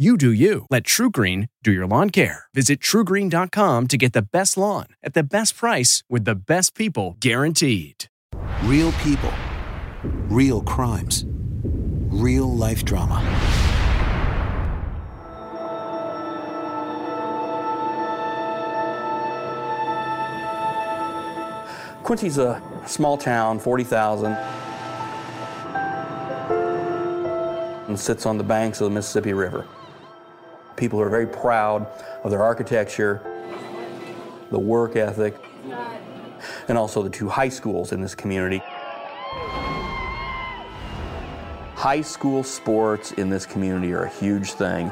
You do you. Let TruGreen do your lawn care. Visit trugreen.com to get the best lawn at the best price with the best people guaranteed. Real people, real crimes, real life drama. Quincy's a small town, 40,000, and sits on the banks of the Mississippi River. People are very proud of their architecture, the work ethic, and also the two high schools in this community. High school sports in this community are a huge thing.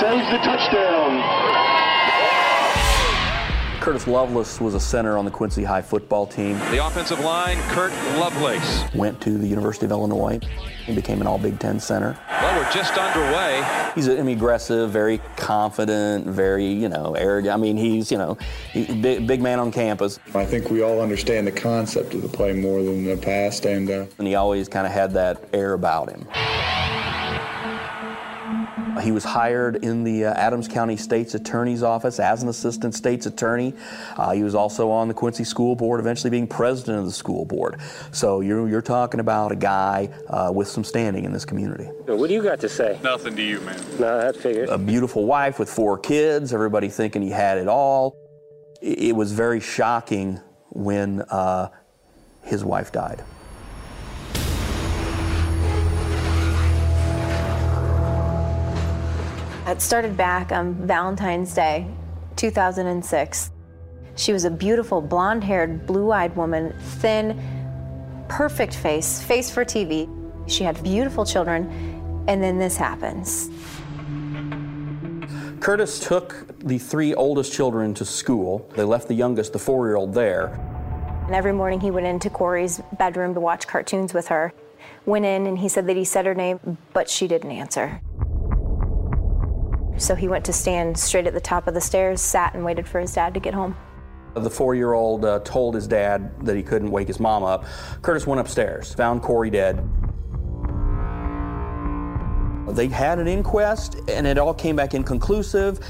Saves the touchdown. Curtis Lovelace was a center on the Quincy High football team. The offensive line, Kurt Lovelace. Went to the University of Illinois and became an all Big Ten center. Well, we're just underway. He's I mean, aggressive, very confident, very, you know, arrogant. I mean, he's, you know, he, big, big man on campus. I think we all understand the concept of the play more than the past, and uh, And he always kind of had that air about him. He was hired in the uh, Adams County State's Attorney's Office as an assistant state's attorney. Uh, he was also on the Quincy School Board, eventually being president of the school board. So you're, you're talking about a guy uh, with some standing in this community. What do you got to say? Nothing to you, man. No, that figures. A beautiful wife with four kids, everybody thinking he had it all. It, it was very shocking when uh, his wife died. It started back on Valentine's Day, 2006. She was a beautiful, blonde haired, blue eyed woman, thin, perfect face, face for TV. She had beautiful children, and then this happens. Curtis took the three oldest children to school. They left the youngest, the four year old, there. And every morning he went into Corey's bedroom to watch cartoons with her. Went in and he said that he said her name, but she didn't answer. So he went to stand straight at the top of the stairs, sat and waited for his dad to get home. The four year old uh, told his dad that he couldn't wake his mom up. Curtis went upstairs, found Corey dead. They had an inquest, and it all came back inconclusive,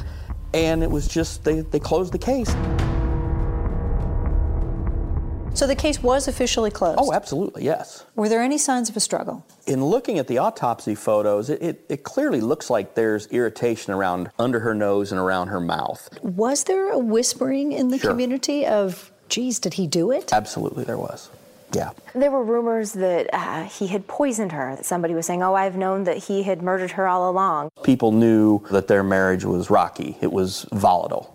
and it was just, they, they closed the case. So the case was officially closed. Oh, absolutely, yes. Were there any signs of a struggle? In looking at the autopsy photos, it, it, it clearly looks like there's irritation around under her nose and around her mouth. Was there a whispering in the Sure. community of, geez, did he do it? Absolutely, there was. Yeah. There were rumors that uh, he had poisoned her. That somebody was saying, "Oh, I've known that he had murdered her all along." People knew that their marriage was rocky, it was volatile.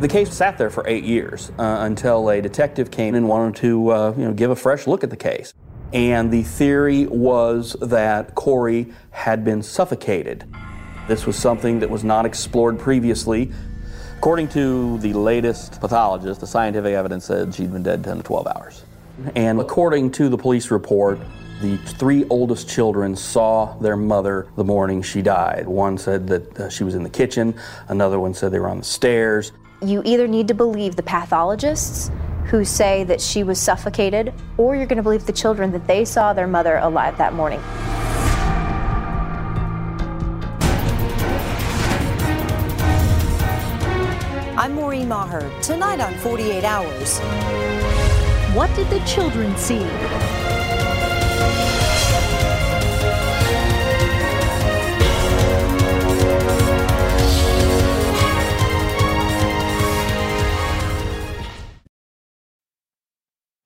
The case sat there for eight years uh, until a detective came and wanted to uh, you know, give a fresh look at the case. And the theory was that Corey had been suffocated. This was something that was not explored previously. According to the latest pathologist, the scientific evidence said she'd been dead 10 to 12 hours. And according to the police report, the three oldest children saw their mother the morning she died. One said that uh, she was in the kitchen, another one said they were on the stairs. You either need to believe the pathologists who say that she was suffocated, or you're going to believe the children that they saw their mother alive that morning. I'm Maureen Maher. Tonight on 48 Hours. What did the children see?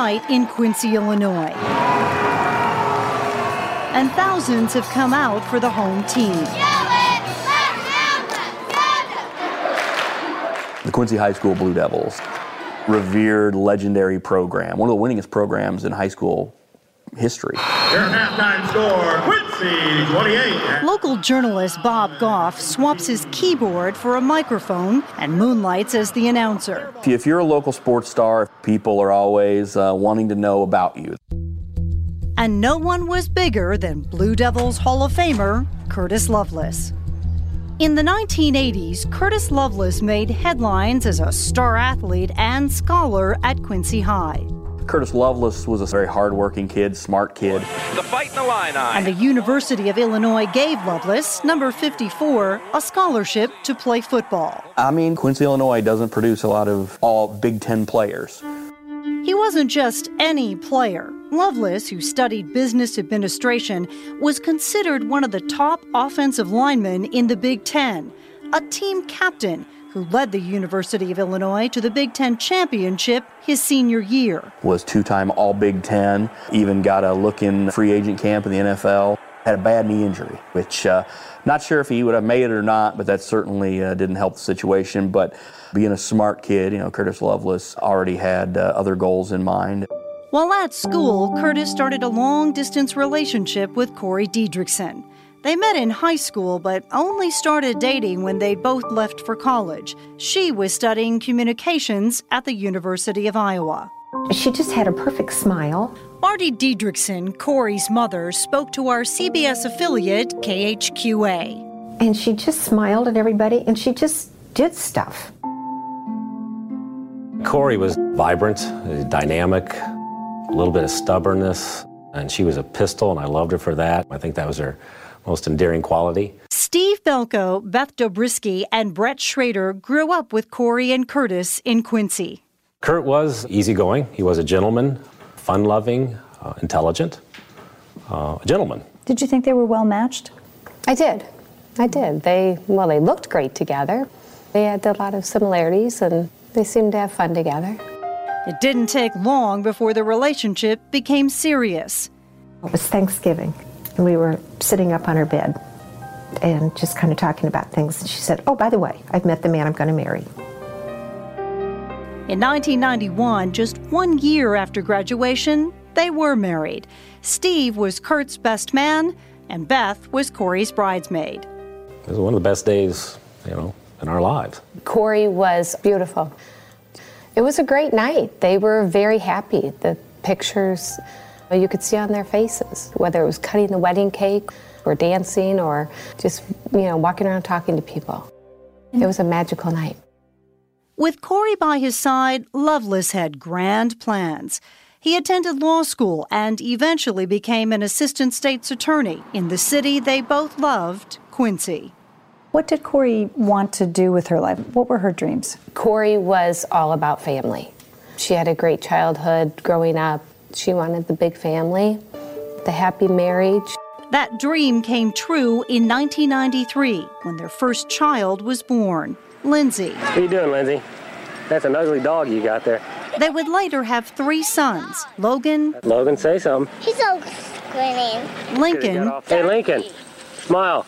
Night in Quincy, Illinois. And thousands have come out for the home team. The Quincy High School Blue Devils, revered, legendary program, one of the winningest programs in high school history. Your halftime score, Quincy 28. Local journalist Bob Goff swaps his keyboard for a microphone and moonlights as the announcer. If, you, if you're a local sports star, people are always uh, wanting to know about you. And no one was bigger than Blue Devils Hall of Famer Curtis Lovelace. In the 1980s, Curtis Lovelace made headlines as a star athlete and scholar at Quincy High. Curtis Lovelace was a very hardworking kid, smart kid. The fight in the line And the University of Illinois gave Lovelace, number 54, a scholarship to play football. I mean, Quincy, Illinois doesn't produce a lot of all Big Ten players. He wasn't just any player. Lovelace, who studied business administration, was considered one of the top offensive linemen in the Big Ten, a team captain who led the University of Illinois to the Big Ten championship his senior year. Was two-time All Big Ten, even got a look in free agent camp in the NFL. Had a bad knee injury, which uh, not sure if he would have made it or not, but that certainly uh, didn't help the situation. But being a smart kid, you know, Curtis Lovelace already had uh, other goals in mind. While at school, Curtis started a long distance relationship with Corey Diedrichson. They met in high school, but only started dating when they both left for college. She was studying communications at the University of Iowa. She just had a perfect smile. Marty Diedrichson, Corey's mother, spoke to our CBS affiliate, KHQA. And she just smiled at everybody and she just did stuff. Corey was vibrant, dynamic, a little bit of stubbornness, and she was a pistol, and I loved her for that. I think that was her most endearing quality. Steve Belko, Beth Dobrisky, and Brett Schrader grew up with Corey and Curtis in Quincy. Kurt was easygoing. He was a gentleman, fun loving, uh, intelligent, uh, a gentleman. Did you think they were well matched? I did. I did. They, well, they looked great together. They had a lot of similarities and they seemed to have fun together. It didn't take long before the relationship became serious. It was Thanksgiving, and we were sitting up on her bed and just kind of talking about things. And she said, Oh, by the way, I've met the man I'm going to marry. In 1991, just one year after graduation, they were married. Steve was Kurt's best man, and Beth was Corey's bridesmaid. It was one of the best days, you know, in our lives. Corey was beautiful. It was a great night. They were very happy. The pictures you could see on their faces, whether it was cutting the wedding cake or dancing or just, you know, walking around talking to people. It was a magical night. With Corey by his side, Lovelace had grand plans. He attended law school and eventually became an assistant state's attorney in the city they both loved, Quincy. What did Corey want to do with her life? What were her dreams? Corey was all about family. She had a great childhood growing up. She wanted the big family, the happy marriage. That dream came true in 1993 when their first child was born, Lindsay. What are you doing, Lindsay? That's an ugly dog you got there. They would later have three sons Logan. Logan, say something. He's so screaming. Lincoln. Hey, Lincoln, smile.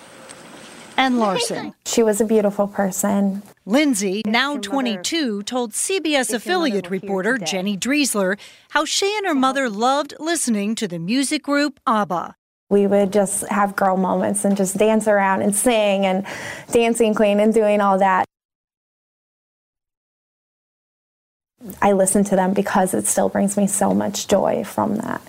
And Larson. She was a beautiful person. Lindsay, now 22, told CBS affiliate reporter Jenny Driesler how she and her mother loved listening to the music group ABBA. We would just have girl moments and just dance around and sing and dancing queen and doing all that. I listen to them because it still brings me so much joy from that.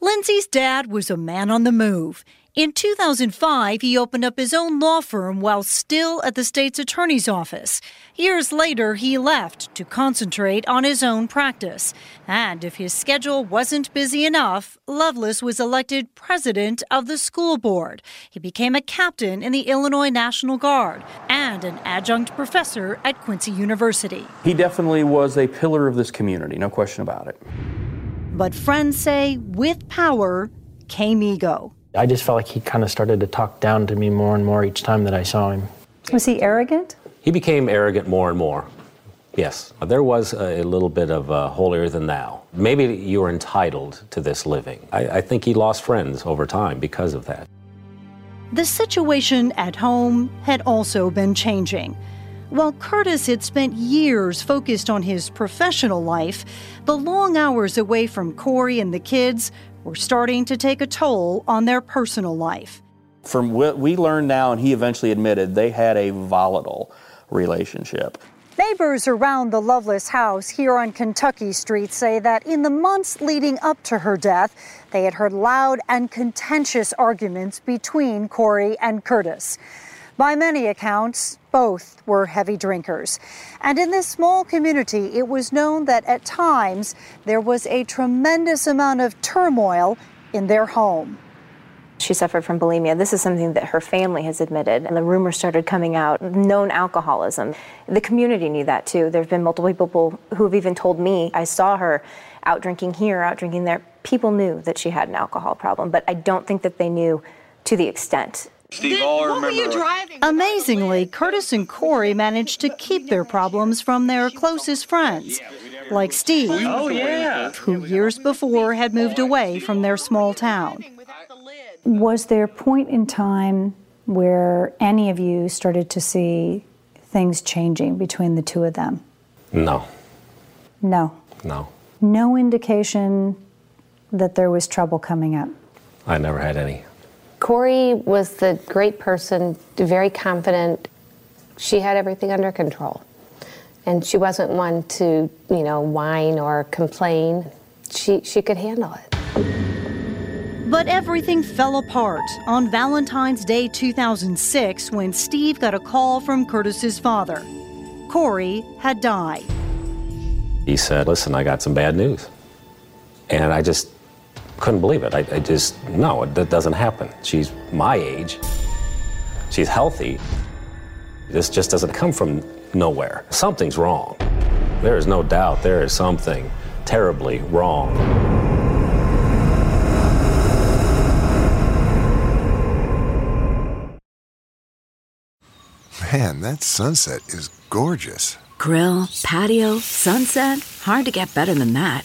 Lindsay's dad was a man on the move. In 2005, he opened up his own law firm while still at the state's attorney's office. Years later, he left to concentrate on his own practice. And if his schedule wasn't busy enough, Lovelace was elected president of the school board. He became a captain in the Illinois National Guard and an adjunct professor at Quincy University. He definitely was a pillar of this community, no question about it. But friends say with power came ego. I just felt like he kind of started to talk down to me more and more each time that I saw him. Was he arrogant? He became arrogant more and more. Yes, there was a little bit of uh, holier than thou. Maybe you were entitled to this living. I, I think he lost friends over time because of that. The situation at home had also been changing. While Curtis had spent years focused on his professional life, the long hours away from Corey and the kids were starting to take a toll on their personal life. From what we learned now, and he eventually admitted, they had a volatile relationship. Neighbors around the Lovelace house here on Kentucky Street say that in the months leading up to her death, they had heard loud and contentious arguments between Corey and Curtis. By many accounts, both were heavy drinkers. And in this small community, it was known that at times there was a tremendous amount of turmoil in their home. She suffered from bulimia. This is something that her family has admitted, and the rumors started coming out. Known alcoholism. The community knew that too. There have been multiple people who have even told me, I saw her out drinking here, out drinking there. People knew that she had an alcohol problem, but I don't think that they knew to the extent Steve, all I remember. Amazingly, Curtis and Corey managed to keep their problems from their closest friends, like Steve, Oh, yeah. who years before had moved away from their small town. Was there a point in time where any of you started to see things changing between the two of them? No, No. no. No indication that there was trouble coming up. I never had any. Corey was the great person, very confident. She had everything under control. And she wasn't one to, you know, whine or complain. She, she could handle it. But everything fell apart on Valentine's Day 2006 when Steve got a call from Curtis's father. Corey had died. He said, Listen, I got some bad news. And I just couldn't believe it. I, I just, no, that doesn't happen. She's my age, she's healthy. This just doesn't come from nowhere. Something's wrong. There is no doubt there is something terribly wrong. Man, that sunset is gorgeous. Grill, patio, sunset. Hard to get better than that.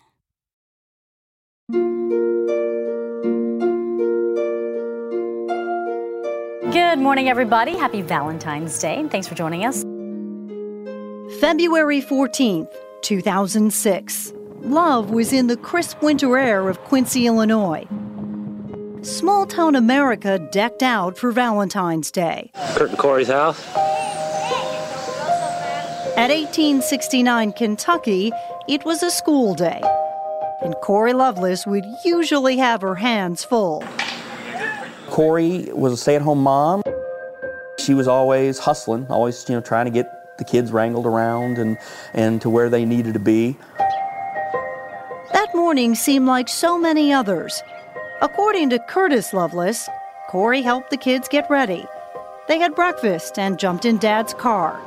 Good morning, everybody. Happy Valentine's Day. and Thanks for joining us. February 14th, 2006. Love was in the crisp winter air of Quincy, Illinois. Small town America decked out for Valentine's Day. Kurt and Corey's house. At 1869 Kentucky, it was a school day. And Corey Lovelace would usually have her hands full. Corey was a stay-at-home mom. She was always hustling, always you know trying to get the kids wrangled around and and to where they needed to be. That morning seemed like so many others. According to Curtis Lovelace, Corey helped the kids get ready. They had breakfast and jumped in Dad's car.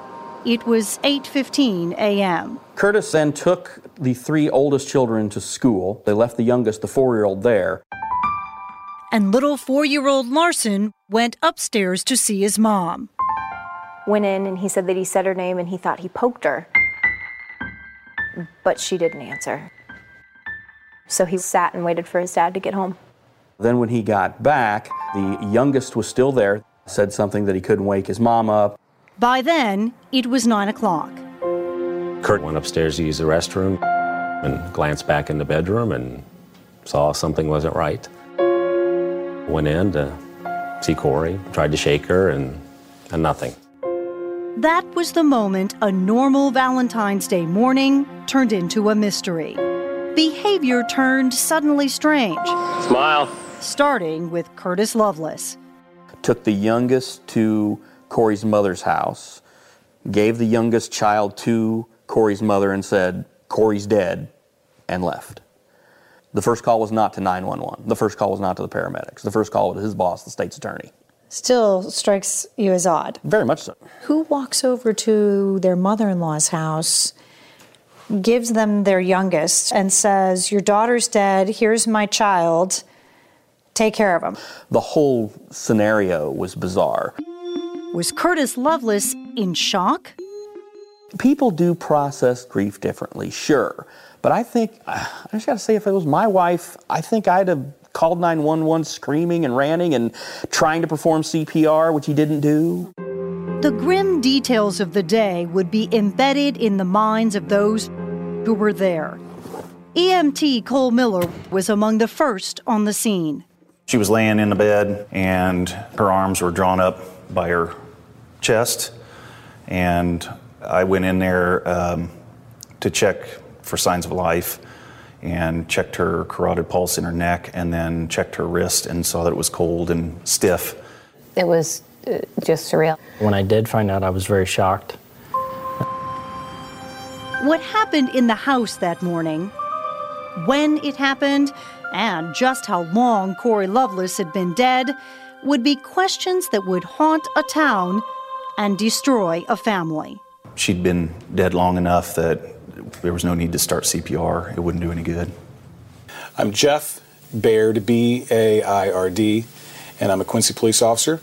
It was 8:15 a.m. Curtis then took the three oldest children to school. They left the youngest, the four-year-old, there. And little 4-year-old Larson went upstairs to see his mom. Went in and he said that he said her name and he thought he poked her. But she didn't answer. So he sat and waited for his dad to get home. Then when he got back, the youngest was still there, said something that he couldn't wake his mom up. By then, it was 9 o'clock. Kurt went upstairs to use the restroom and glanced back in the bedroom and saw something wasn't right. Went in to see Corey, tried to shake her, and, and nothing. That was the moment a normal Valentine's Day morning turned into a mystery. Behavior turned suddenly strange. Smile. Starting with Curtis Lovelace. Took the youngest to Corey's mother's house, gave the youngest child to Corey's mother and said, Corey's dead, and left. The first call was not to 911. The first call was not to the paramedics. The first call was to his boss, the state's attorney. Still strikes you as odd. Very much so. Who walks over to their mother in law's house, gives them their youngest, and says, Your daughter's dead, here's my child, take care of him? The whole scenario was bizarre. Was Curtis Lovelace in shock? People do process grief differently, sure. But I think, I just gotta say, if it was my wife, I think I'd have called 911 screaming and ranting and trying to perform CPR, which he didn't do. The grim details of the day would be embedded in the minds of those who were there. EMT Cole Miller was among the first on the scene. She was laying in the bed and her arms were drawn up by her chest. And I went in there um, to check for signs of life and checked her carotid pulse in her neck and then checked her wrist and saw that it was cold and stiff. It was uh, just surreal. When I did find out, I was very shocked. What happened in the house that morning, when it happened, and just how long Corey Lovelace had been dead would be questions that would haunt a town and destroy a family. She'd been dead long enough that there was no need to start CPR. It wouldn't do any good. I'm Jeff Baird, B A I R D, and I'm a Quincy police officer.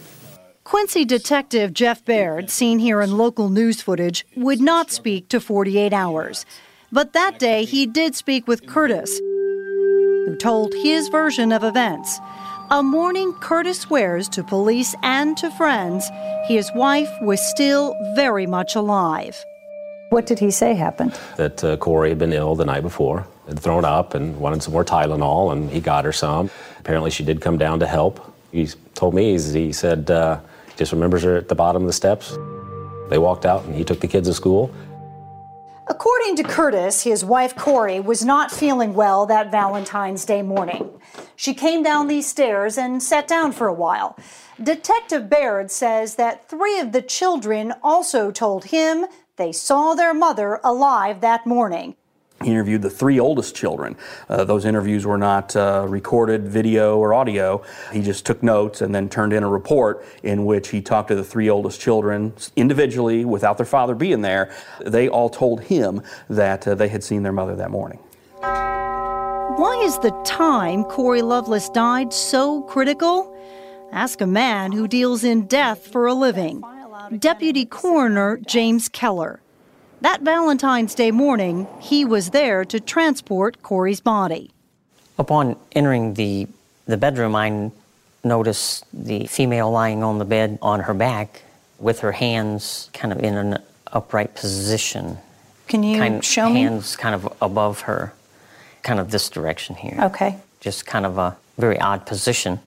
Quincy Detective Jeff Baird, seen here in local news footage, would not speak to 48 hours. But that day he did speak with Curtis, who told his version of events. A morning Curtis swears to police and to friends his wife was still very much alive. What did he say happened? That uh, Corey had been ill the night before, had thrown up and wanted some more Tylenol, and he got her some. Apparently, she did come down to help. He told me, he said, uh, just remembers her at the bottom of the steps. They walked out, and he took the kids to school. According to Curtis, his wife Corey was not feeling well that Valentine's Day morning. She came down these stairs and sat down for a while. Detective Baird says that three of the children also told him they saw their mother alive that morning. He interviewed the three oldest children. Uh, those interviews were not uh, recorded video or audio. He just took notes and then turned in a report in which he talked to the three oldest children individually without their father being there. They all told him that uh, they had seen their mother that morning. Why is the time Corey Lovelace died so critical? Ask a man who deals in death for a living. Deputy Coroner James Keller. That Valentine's Day morning, he was there to transport Corey's body. Upon entering the, the bedroom, I noticed the female lying on the bed on her back with her hands kind of in an upright position. Can you kind, show me? Hands kind of above her, kind of this direction here. Okay. Just kind of a very odd position.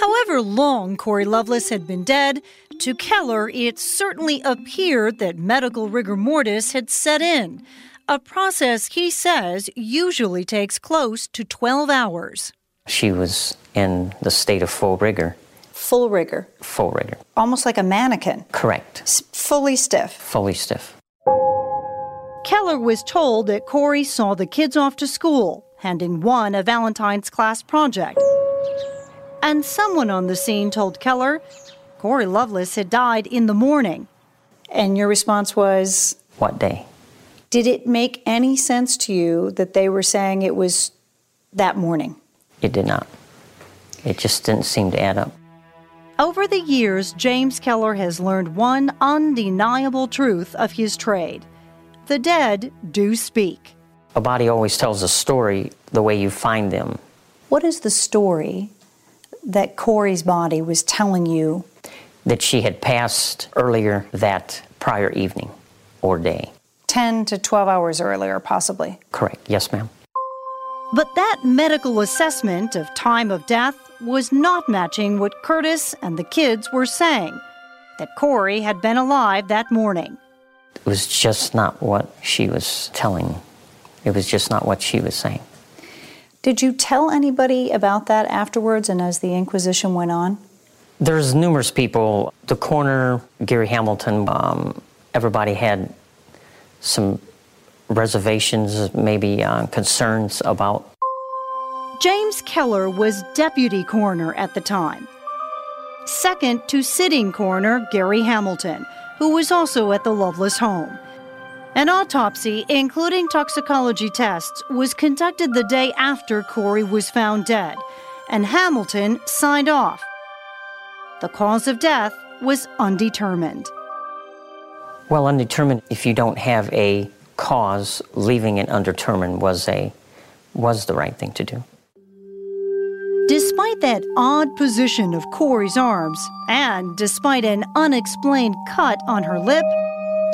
However long Corey Lovelace had been dead, to Keller it certainly appeared that medical rigor mortis had set in, a process he says usually takes close to 12 hours. She was in the state of full rigor. Full rigor. Full rigor. Almost like a mannequin. Correct. S- fully stiff. Fully stiff. Keller was told that Corey saw the kids off to school, handing one a Valentine's class project. And someone on the scene told Keller Corey Lovelace had died in the morning. And your response was? What day? Did it make any sense to you that they were saying it was that morning? It did not. It just didn't seem to add up. Over the years, James Keller has learned one undeniable truth of his trade the dead do speak. A body always tells a story the way you find them. What is the story that Corey's body was telling you? That she had passed earlier that prior evening or day. 10 to 12 hours earlier, possibly. Correct. Yes, ma'am. But that medical assessment of time of death was not matching what Curtis and the kids were saying that Corey had been alive that morning. It was just not what she was telling. It was just not what she was saying. Did you tell anybody about that afterwards and as the Inquisition went on? There's numerous people. The coroner, Gary Hamilton, um, everybody had some reservations, maybe uh, concerns about. James Keller was deputy coroner at the time. Second to sitting coroner Gary Hamilton, who was also at the Lovelace home. An autopsy, including toxicology tests, was conducted the day after Corey was found dead, and Hamilton signed off. The cause of death was undetermined. Well, undetermined, if you don't have a cause, leaving it undetermined was, a, was the right thing to do. Despite that odd position of Corey's arms, and despite an unexplained cut on her lip,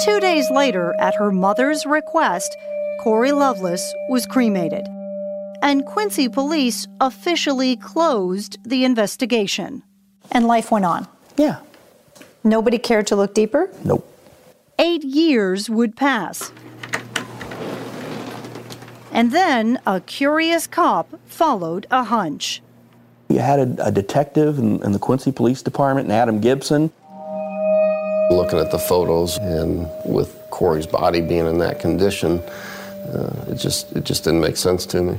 two days later, at her mother's request, Corey Lovelace was cremated. And Quincy police officially closed the investigation. And life went on. Yeah. Nobody cared to look deeper? Nope. Eight years would pass. And then a curious cop followed a hunch. You had a, a detective in, in the Quincy Police Department, and Adam Gibson. Looking at the photos and with Corey's body being in that condition, uh, it just it just didn't make sense to me.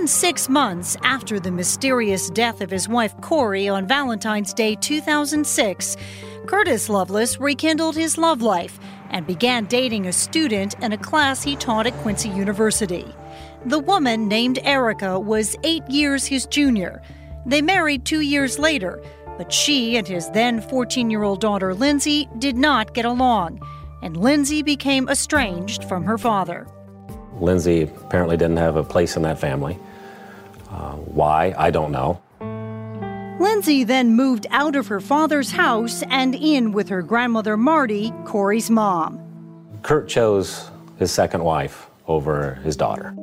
Within six months after the mysterious death of his wife Corey on Valentine's Day 2006, Curtis Lovelace rekindled his love life and began dating a student in a class he taught at Quincy University. The woman, named Erica, was eight years his junior. They married two years later, but she and his then 14 year old daughter Lindsay did not get along, and Lindsay became estranged from her father. Lindsay apparently didn't have a place in that family. Uh, why? I don't know. Lindsay then moved out of her father's house and in with her grandmother Marty, Corey's mom. Kurt chose his second wife over his daughter.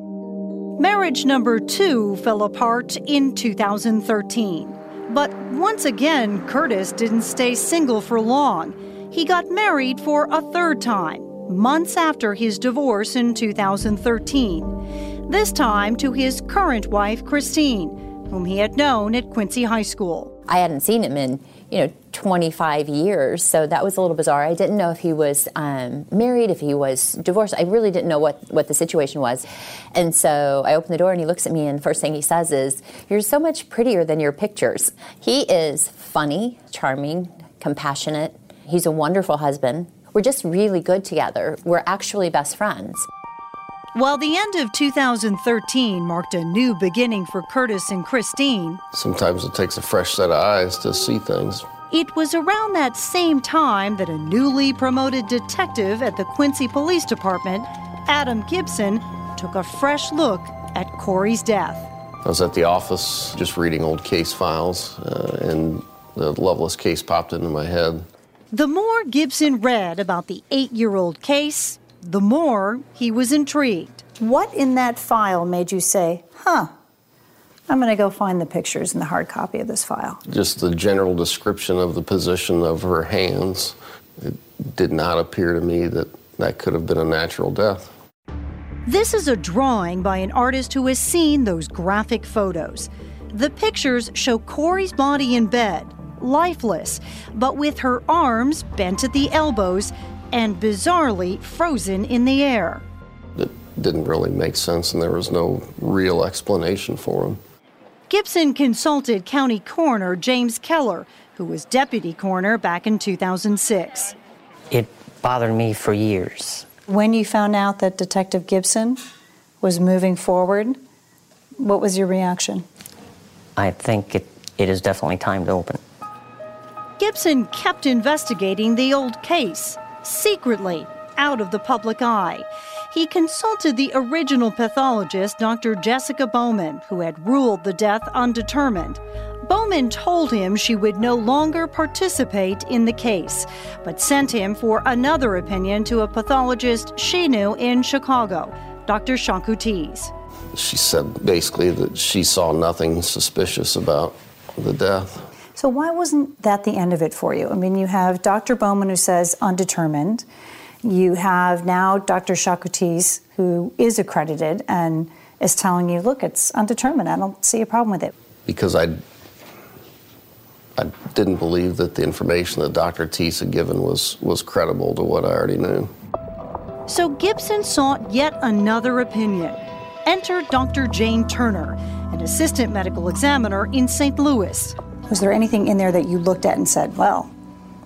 Marriage number two fell apart in 2013. But once again, Curtis didn't stay single for long. He got married for a third time, months after his divorce in 2013. This time to his current wife, Christine, whom he had known at Quincy High School. I hadn't seen him in, you know, 25 years, so that was a little bizarre. I didn't know if he was um, married, if he was divorced. I really didn't know what, what the situation was. And so I opened the door and he looks at me, and the first thing he says is, You're so much prettier than your pictures. He is funny, charming, compassionate. He's a wonderful husband. We're just really good together. We're actually best friends. While the end of 2013 marked a new beginning for Curtis and Christine, Sometimes it takes a fresh set of eyes to see things. it was around that same time that a newly promoted detective at the Quincy Police Department, Adam Gibson, took a fresh look at Corey's death. I was at the office just reading old case files, uh, and the Lovelace case popped into my head. The more Gibson read about the eight year old case, the more he was intrigued. What in that file made you say, huh, I'm going to go find the pictures in the hard copy of this file? Just the general description of the position of her hands. It did not appear to me that that could have been a natural death. This is a drawing by an artist who has seen those graphic photos. The pictures show Corey's body in bed, lifeless, but with her arms bent at the elbows and bizarrely frozen in the air. It didn't really make sense, and there was no real explanation for them. Gibson consulted County Coroner James Keller, who was deputy coroner back in 2006. It bothered me for years. When you found out that Detective Gibson was moving forward, what was your reaction? I think it, it is definitely time to open. Gibson kept investigating the old case, secretly, out of the public eye. He consulted the original pathologist, Dr. Jessica Bowman, who had ruled the death undetermined. Bowman told him she would no longer participate in the case, but sent him for another opinion to a pathologist she knew in Chicago, Dr. Shaku Teas. She said basically that she saw nothing suspicious about the death. So, why wasn't that the end of it for you? I mean, you have Dr. Bowman who says undetermined. You have now Dr. Shaku Teas, who is accredited and is telling you, look, it's undetermined. I don't see a problem with it. Because I, I didn't believe that the information that Dr. Teas had given was, was credible to what I already knew. So Gibson sought yet another opinion. Enter Dr. Jane Turner, an assistant medical examiner in St. Louis. Was there anything in there that you looked at and said, well,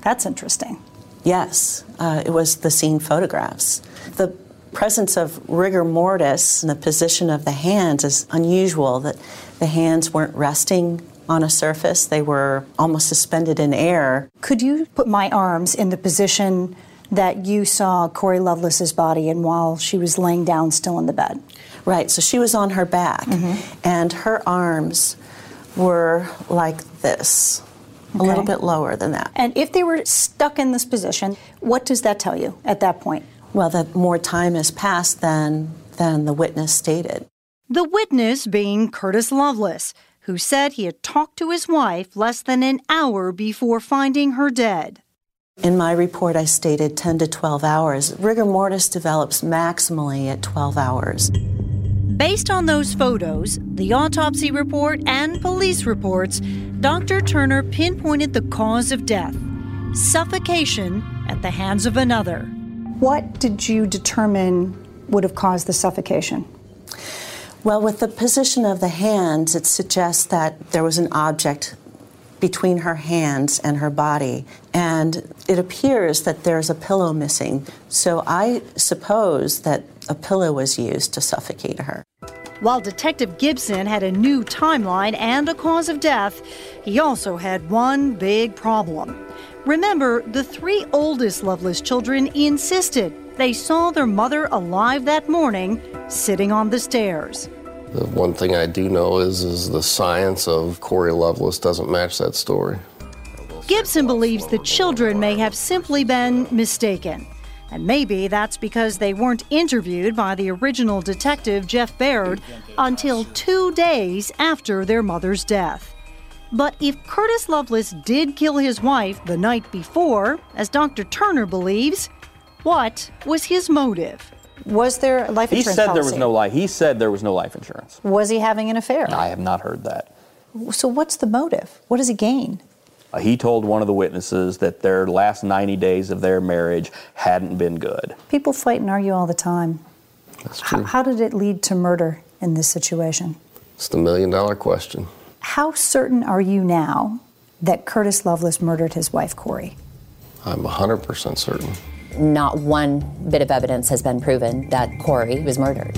that's interesting? Yes, uh, it was the scene photographs. The presence of rigor mortis and the position of the hands is unusual, that the hands weren't resting on a surface, they were almost suspended in air. Could you put my arms in the position that you saw Corey Lovelace's body in while she was laying down still in the bed? Right, so she was on her back, and her arms were like this, a little bit lower than that. And if they were stuck in this position, what does that tell you at that point? Well, that more time has passed than, than the witness stated. The witness being Curtis Lovelace, who said he had talked to his wife less than an hour before finding her dead. In my report, I stated 10 to 12 hours. Rigor mortis develops maximally at 12 hours. Based on those photos, the autopsy report, and police reports, Dr. Turner pinpointed the cause of death suffocation at the hands of another. What did you determine would have caused the suffocation? Well, with the position of the hands, it suggests that there was an object between her hands and her body, and it appears that there's a pillow missing. So I suppose that a pillow was used to suffocate her. While Detective Gibson had a new timeline and a cause of death, he also had one big problem. Remember, the three oldest Lovelace children insisted they saw their mother alive that morning, sitting on the stairs. The one thing I do know is, is the science of Corey Lovelace doesn't match that story. Gibson believes the children may have simply been mistaken. And maybe that's because they weren't interviewed by the original detective, Jeff Baird, until two days after their mother's death. But if Curtis Lovelace did kill his wife the night before, as Dr. Turner believes, what was his motive? Was there a life He insurance said there was no life. He said there was no life insurance. Was he having an affair? I have not heard that. So what's the motive? What does he gain? Uh, he told one of the witnesses that their last 90 days of their marriage hadn't been good. People fight and argue all the time. That's How, true. how did it lead to murder in this situation? It's the million dollar question. How certain are you now that Curtis Lovelace murdered his wife, Corey? I'm 100% certain. Not one bit of evidence has been proven that Corey was murdered.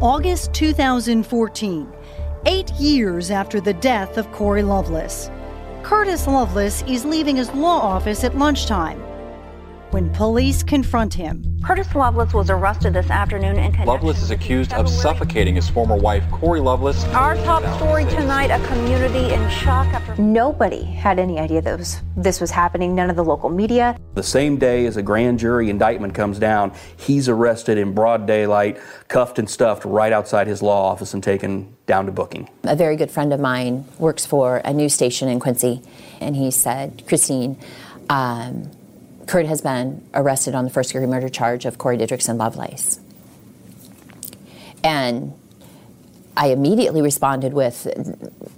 August 2014, eight years after the death of Corey Lovelace. Curtis Lovelace is leaving his law office at lunchtime when police confront him. Curtis Lovelace was arrested this afternoon in connection. Lovelace is accused of suffocating his former wife, Corey Lovelace. Our top story tonight a community in shock after. Nobody had any idea that was, this was happening, none of the local media. The same day as a grand jury indictment comes down, he's arrested in broad daylight, cuffed and stuffed right outside his law office and taken down to booking. A very good friend of mine works for a news station in Quincy, and he said, Christine, um, Kurt has been arrested on the first degree murder charge of Corey Didrikson Lovelace. And I immediately responded with,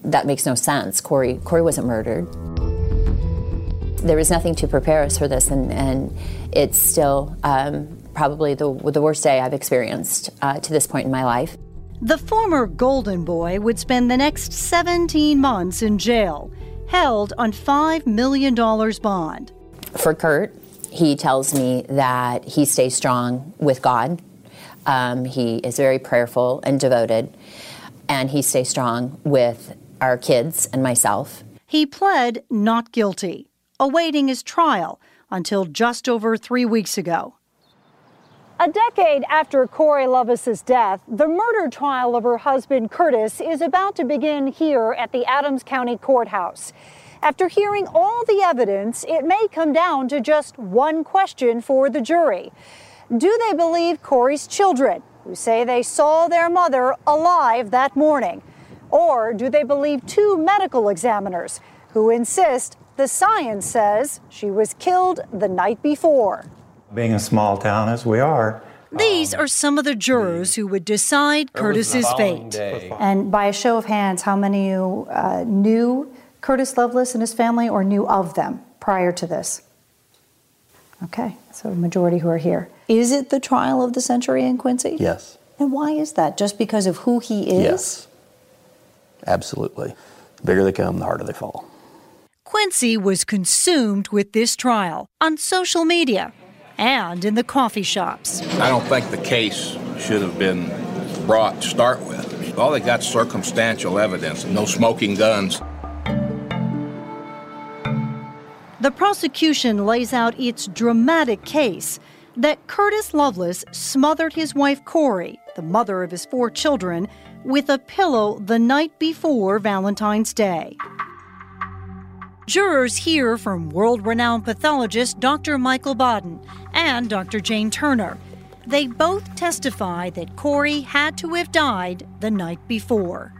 that makes no sense. Corey, Corey wasn't murdered. There was nothing to prepare us for this, and, and it's still um, probably the, the worst day I've experienced uh, to this point in my life. The former Golden Boy would spend the next 17 months in jail, held on $5 million bond. For Kurt, he tells me that he stays strong with God. Um, he is very prayerful and devoted, and he stays strong with our kids and myself. He pled not guilty, awaiting his trial until just over three weeks ago. A decade after Corey Lovelace's death, the murder trial of her husband Curtis is about to begin here at the Adams County Courthouse. After hearing all the evidence, it may come down to just one question for the jury. Do they believe Corey's children, who say they saw their mother alive that morning? Or do they believe two medical examiners who insist the science says she was killed the night before? Being a small town as we are, These are some of the jurors who would decide Curtis's fate. And by a show of hands, how many of you uh, knew Curtis Lovelace and his family or knew of them prior to this? Okay, so majority who are here. Is it the trial of the century in Quincy? Yes. And why is that? Just because of who he is? Yes. Absolutely. The bigger they come, the harder they fall. Quincy was consumed with this trial on social media and in the coffee shops. I don't think the case should have been brought to start with. All they got circumstantial evidence, no smoking guns. The prosecution lays out its dramatic case that Curtis Lovelace smothered his wife Corey, the mother of his four children, with a pillow the night before Valentine's Day. Jurors hear from world renowned pathologist Dr. Michael Baden and Dr. Jane Turner. They both testify that Corey had to have died the night before.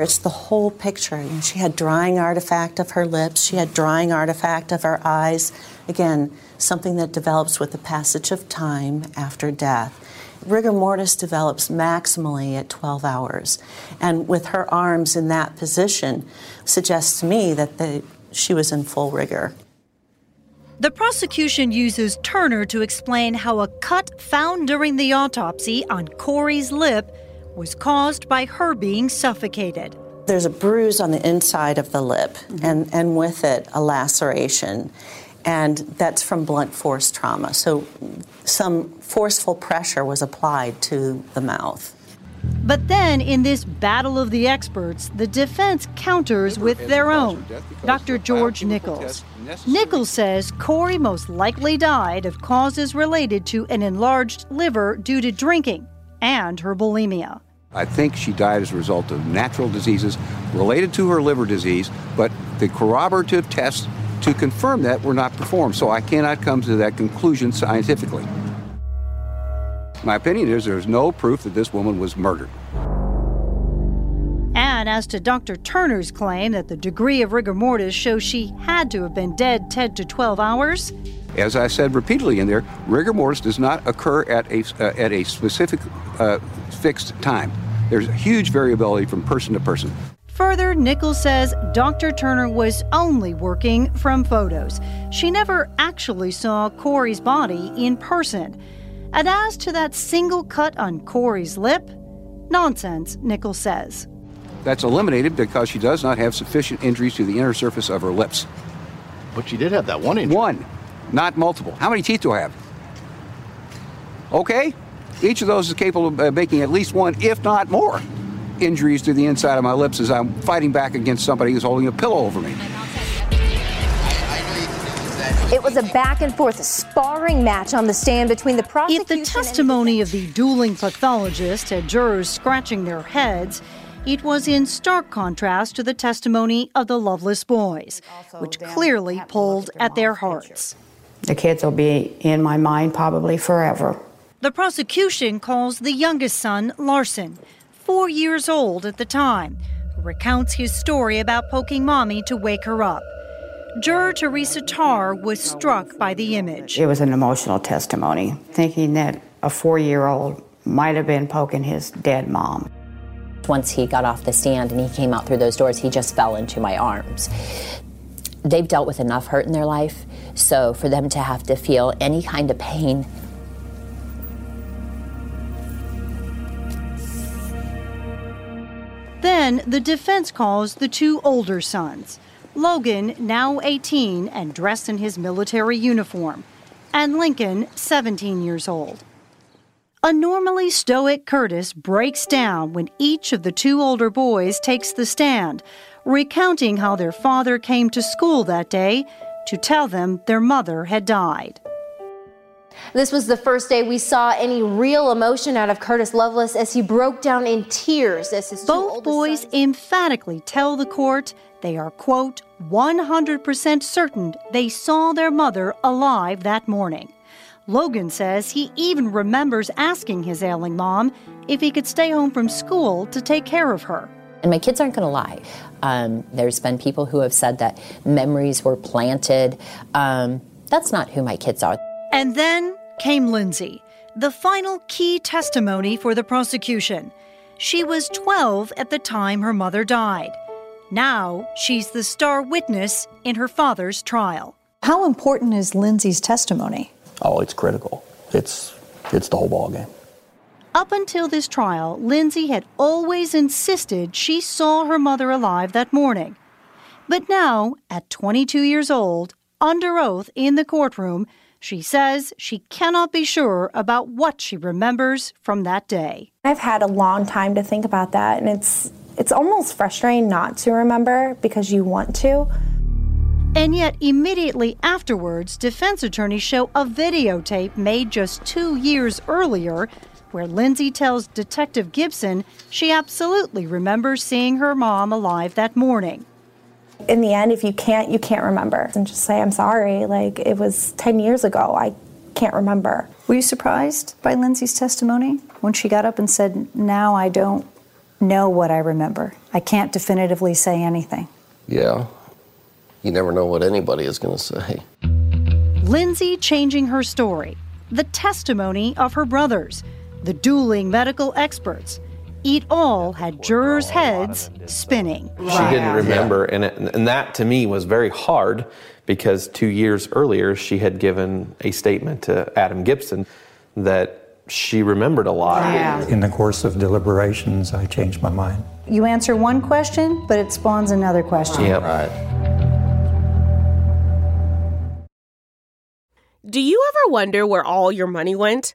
It's the whole picture. You know, she had drying artifact of her lips, she had drying artifact of her eyes. Again, something that develops with the passage of time after death. Rigor mortis develops maximally at 12 hours. And with her arms in that position, suggests to me that the, she was in full rigor. The prosecution uses Turner to explain how a cut found during the autopsy on Corey's lip was caused by her being suffocated. There's a bruise on the inside of the lip, mm-hmm. and, and with it, a laceration. And that's from blunt force trauma. So, some forceful pressure was applied to the mouth. But then, in this battle of the experts, the defense counters with their own. Dr. George Nichols. Nichols says Corey most likely died of causes related to an enlarged liver due to drinking and her bulimia. I think she died as a result of natural diseases related to her liver disease, but the corroborative tests to confirm that were not performed, so I cannot come to that conclusion scientifically. My opinion is there's no proof that this woman was murdered. And as to Dr. Turner's claim that the degree of rigor mortis shows she had to have been dead 10 to 12 hours, As I said repeatedly in there, rigor mortis does not occur at a, uh, at a specific uh, fixed time. There's huge variability from person to person. Further, Nichols says Dr. Turner was only working from photos. She never actually saw Corey's body in person. And as to that single cut on Corey's lip, nonsense, Nichols says. That's eliminated because she does not have sufficient injuries to the inner surface of her lips. But she did have that one injury. One, not multiple. How many teeth do I have? Okay, each of those is capable of uh, making at least one, if not more, injuries to the inside of my lips as I'm fighting back against somebody who's holding a pillow over me. It was a back and forth sparring match on the stand between the prosecution. If the testimony of the dueling pathologist had jurors scratching their heads, it was in stark contrast to the testimony of the Lovelace boys, which clearly pulled at their hearts. The kids will be in my mind probably forever. The prosecution calls the youngest son Larson, four years old at the time, who recounts his story about poking mommy to wake her up. Juror Teresa Tarr was struck by the image. It was an emotional testimony, thinking that a four year old might have been poking his dead mom. Once he got off the stand and he came out through those doors, he just fell into my arms. They've dealt with enough hurt in their life, so for them to have to feel any kind of pain Then the defense calls the two older sons Logan, now 18 and dressed in his military uniform, and Lincoln, 17 years old. A normally stoic Curtis breaks down when each of the two older boys takes the stand, recounting how their father came to school that day to tell them their mother had died. This was the first day we saw any real emotion out of Curtis Lovelace as he broke down in tears as his Both boys emphatically tell the court they are, quote, 100% certain they saw their mother alive that morning. Logan says he even remembers asking his ailing mom if he could stay home from school to take care of her. And my kids aren't going to lie. Um, there's been people who have said that memories were planted. Um, that's not who my kids are. And then came Lindsay, the final key testimony for the prosecution. She was 12 at the time her mother died. Now she's the star witness in her father's trial. How important is Lindsay's testimony? Oh, it's critical. It's it's the whole ballgame. Up until this trial, Lindsay had always insisted she saw her mother alive that morning. But now, at 22 years old, under oath in the courtroom, she says she cannot be sure about what she remembers from that day. I've had a long time to think about that, and it's it's almost frustrating not to remember because you want to. And yet, immediately afterwards, defense attorneys show a videotape made just two years earlier where Lindsay tells Detective Gibson she absolutely remembers seeing her mom alive that morning. In the end, if you can't, you can't remember. And just say, I'm sorry, like it was 10 years ago. I can't remember. Were you surprised by Lindsay's testimony when she got up and said, Now I don't know what I remember? I can't definitively say anything. Yeah. You never know what anybody is going to say. Lindsay changing her story, the testimony of her brothers, the dueling medical experts. Eat all had jurors' heads spinning. She didn't remember, and, it, and that to me was very hard because two years earlier she had given a statement to Adam Gibson that she remembered a lot. In the course of deliberations, I changed my mind. You answer one question, but it spawns another question. Yep. Do you ever wonder where all your money went?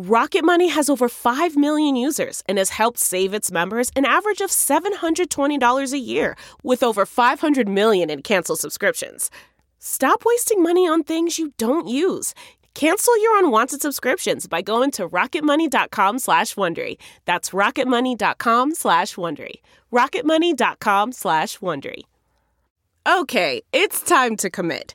Rocket Money has over 5 million users and has helped save its members an average of $720 a year, with over 500 million in canceled subscriptions. Stop wasting money on things you don't use. Cancel your unwanted subscriptions by going to rocketmoney.com slash Wondery. That's rocketmoney.com slash Wondery. rocketmoney.com slash Wondery. Okay, it's time to commit.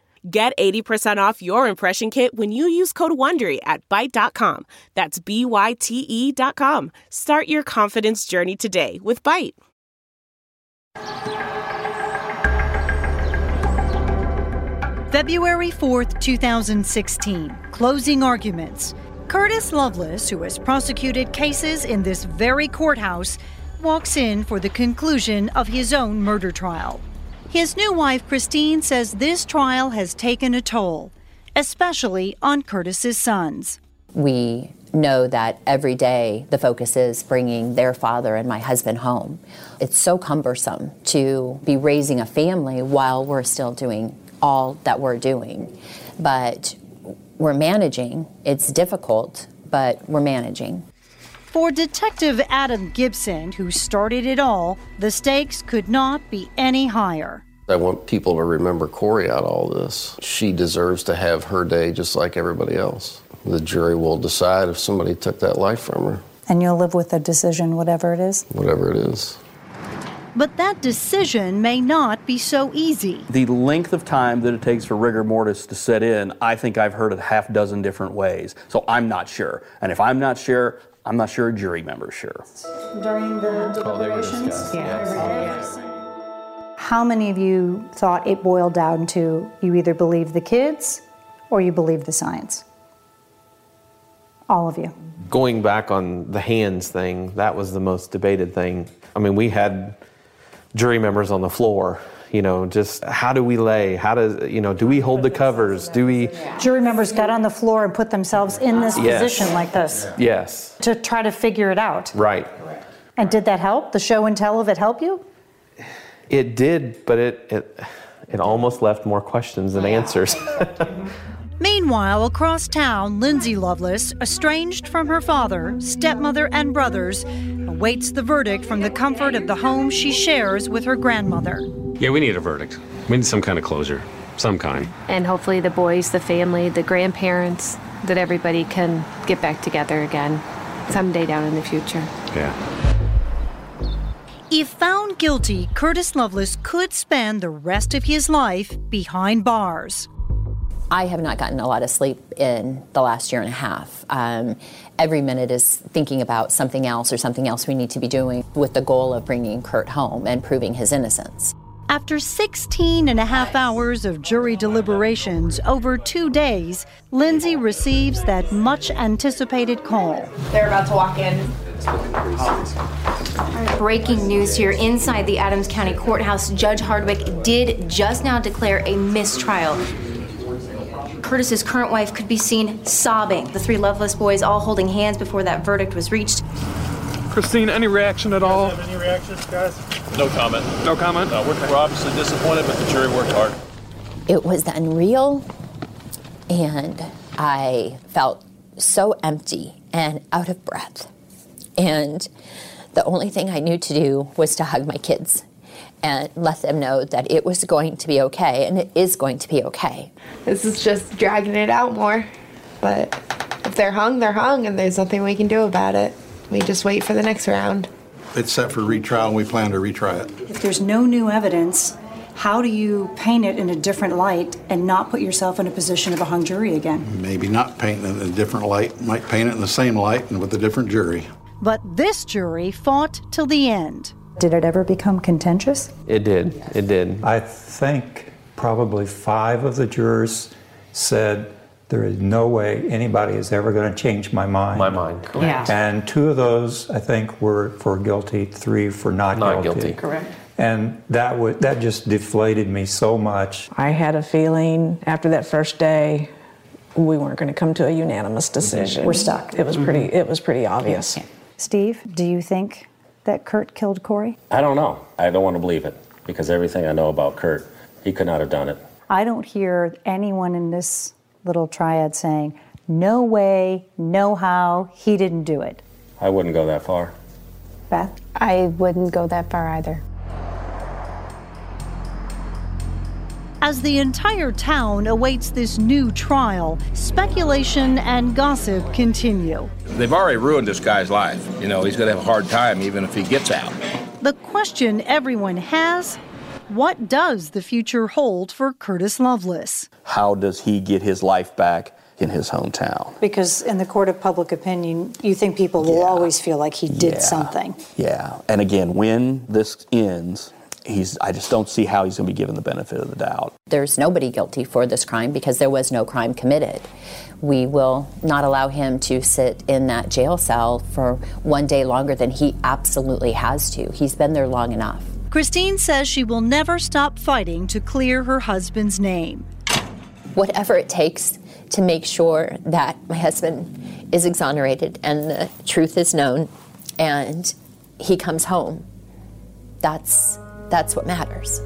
Get 80% off your impression kit when you use code WONDERY at Byte.com. That's B-Y-T-E dot com. Start your confidence journey today with Byte. February 4th, 2016. Closing arguments. Curtis Lovelace, who has prosecuted cases in this very courthouse, walks in for the conclusion of his own murder trial. His new wife, Christine, says this trial has taken a toll, especially on Curtis's sons. We know that every day the focus is bringing their father and my husband home. It's so cumbersome to be raising a family while we're still doing all that we're doing. But we're managing. It's difficult, but we're managing. For Detective Adam Gibson, who started it all, the stakes could not be any higher. I want people to remember Corey out of all this. She deserves to have her day just like everybody else. The jury will decide if somebody took that life from her, And you'll live with the decision, whatever it is. whatever it is. But that decision may not be so easy. The length of time that it takes for rigor mortis to set in, I think I've heard it a half dozen different ways. So I'm not sure. And if I'm not sure, I'm not sure a jury member's sure. During the deliberations? Yes. How many of you thought it boiled down to you either believe the kids or you believe the science? All of you. Going back on the hands thing, that was the most debated thing. I mean, we had jury members on the floor. You know, just how do we lay? How does you know? Do we hold the covers? Do we? Jury members got on the floor and put themselves in this Yes. position like this Yes, to try to figure it out. right. And did that help? The show and tell of it help you? It did, but it it it almost left more questions than answers. Meanwhile, across town, Lindsay Lovelace, estranged from her father, stepmother, and brothers, awaits the verdict from the comfort of the home she shares with her grandmother. Yeah, we need a verdict. We need some kind of closure. Some kind. And hopefully, the boys, the family, the grandparents, that everybody can get back together again someday down in the future. Yeah. If found guilty, Curtis Lovelace could spend the rest of his life behind bars. I have not gotten a lot of sleep in the last year and a half. Um, every minute is thinking about something else or something else we need to be doing with the goal of bringing Kurt home and proving his innocence. After 16 and a half hours of jury deliberations over two days, Lindsay receives that much anticipated call. They're about to walk in. Breaking news here inside the Adams County Courthouse. Judge Hardwick did just now declare a mistrial. Curtis's current wife could be seen sobbing. The three Lovelace boys all holding hands before that verdict was reached. Christine, any reaction at all? Any reactions, guys? No comment. No comment? No, we're, we're obviously disappointed, but the jury worked hard. It was unreal, and I felt so empty and out of breath. And the only thing I knew to do was to hug my kids and let them know that it was going to be okay, and it is going to be okay. This is just dragging it out more. But if they're hung, they're hung, and there's nothing we can do about it. We just wait for the next round. It's set for retrial, and we plan to retry it. If there's no new evidence, how do you paint it in a different light and not put yourself in a position of a hung jury again? Maybe not paint it in a different light, might paint it in the same light and with a different jury. But this jury fought till the end. Did it ever become contentious? It did. It did. I think probably five of the jurors said there is no way anybody is ever going to change my mind. My mind, correct. Yeah. And two of those, I think, were for guilty, three for not, Not guilty. guilty. Correct. And that would that just deflated me so much. I had a feeling after that first day we weren't going to come to a unanimous mm-hmm. decision. We're stuck. It was pretty it was pretty obvious. Steve, do you think that Kurt killed Corey? I don't know. I don't want to believe it because everything I know about Kurt, he could not have done it. I don't hear anyone in this little triad saying, no way, no how, he didn't do it. I wouldn't go that far. Beth? I wouldn't go that far either. As the entire town awaits this new trial, speculation and gossip continue. They've already ruined this guy's life. You know, he's going to have a hard time even if he gets out. The question everyone has what does the future hold for Curtis Lovelace? How does he get his life back in his hometown? Because in the court of public opinion, you think people will always feel like he did Yeah. something. Yeah. And again, when this ends, he's I just don't see how he's going to be given the benefit of the doubt. There's nobody guilty for this crime because there was no crime committed. We will not allow him to sit in that jail cell for one day longer than he absolutely has to. He's been there long enough. Christine says she will never stop fighting to clear her husband's name. Whatever it takes to make sure that my husband is exonerated and the truth is known and he comes home. That's that's what matters.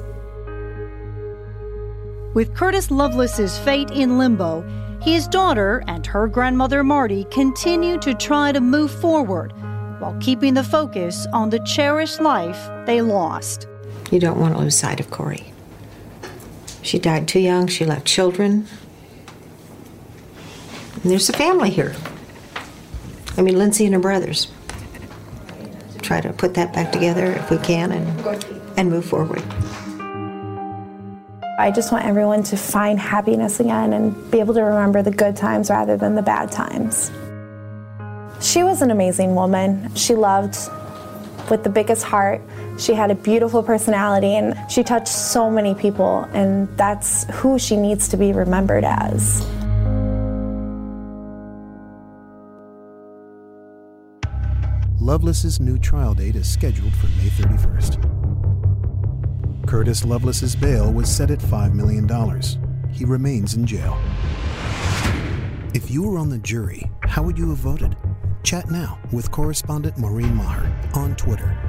With Curtis Lovelace's fate in limbo, his daughter and her grandmother Marty continue to try to move forward while keeping the focus on the cherished life they lost. You don't want to lose sight of Corey. She died too young, she left children. And there's a family here. I mean, Lindsay and her brothers. Try to put that back together if we can and, and move forward. I just want everyone to find happiness again and be able to remember the good times rather than the bad times. She was an amazing woman. She loved with the biggest heart. She had a beautiful personality and she touched so many people, and that's who she needs to be remembered as. Lovelace's new trial date is scheduled for May 31st. Curtis Lovelace's bail was set at $5 million. He remains in jail. If you were on the jury, how would you have voted? Chat now with correspondent Maureen Maher on Twitter.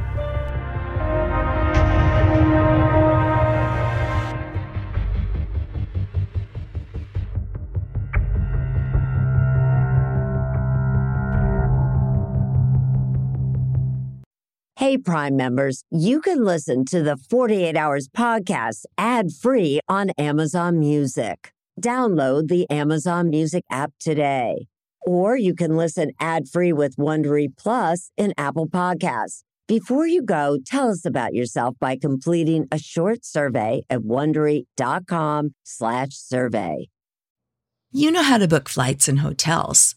Hey, Prime members, you can listen to the 48 Hours podcast ad free on Amazon Music. Download the Amazon Music app today. Or you can listen ad free with Wondery Plus in Apple Podcasts. Before you go, tell us about yourself by completing a short survey at wondery.com/slash survey. You know how to book flights and hotels.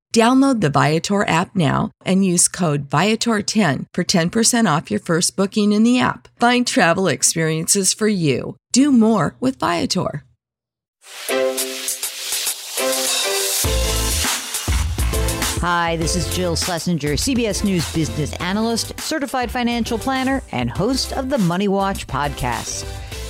Download the Viator app now and use code Viator10 for 10% off your first booking in the app. Find travel experiences for you. Do more with Viator. Hi, this is Jill Schlesinger, CBS News business analyst, certified financial planner, and host of the Money Watch podcast.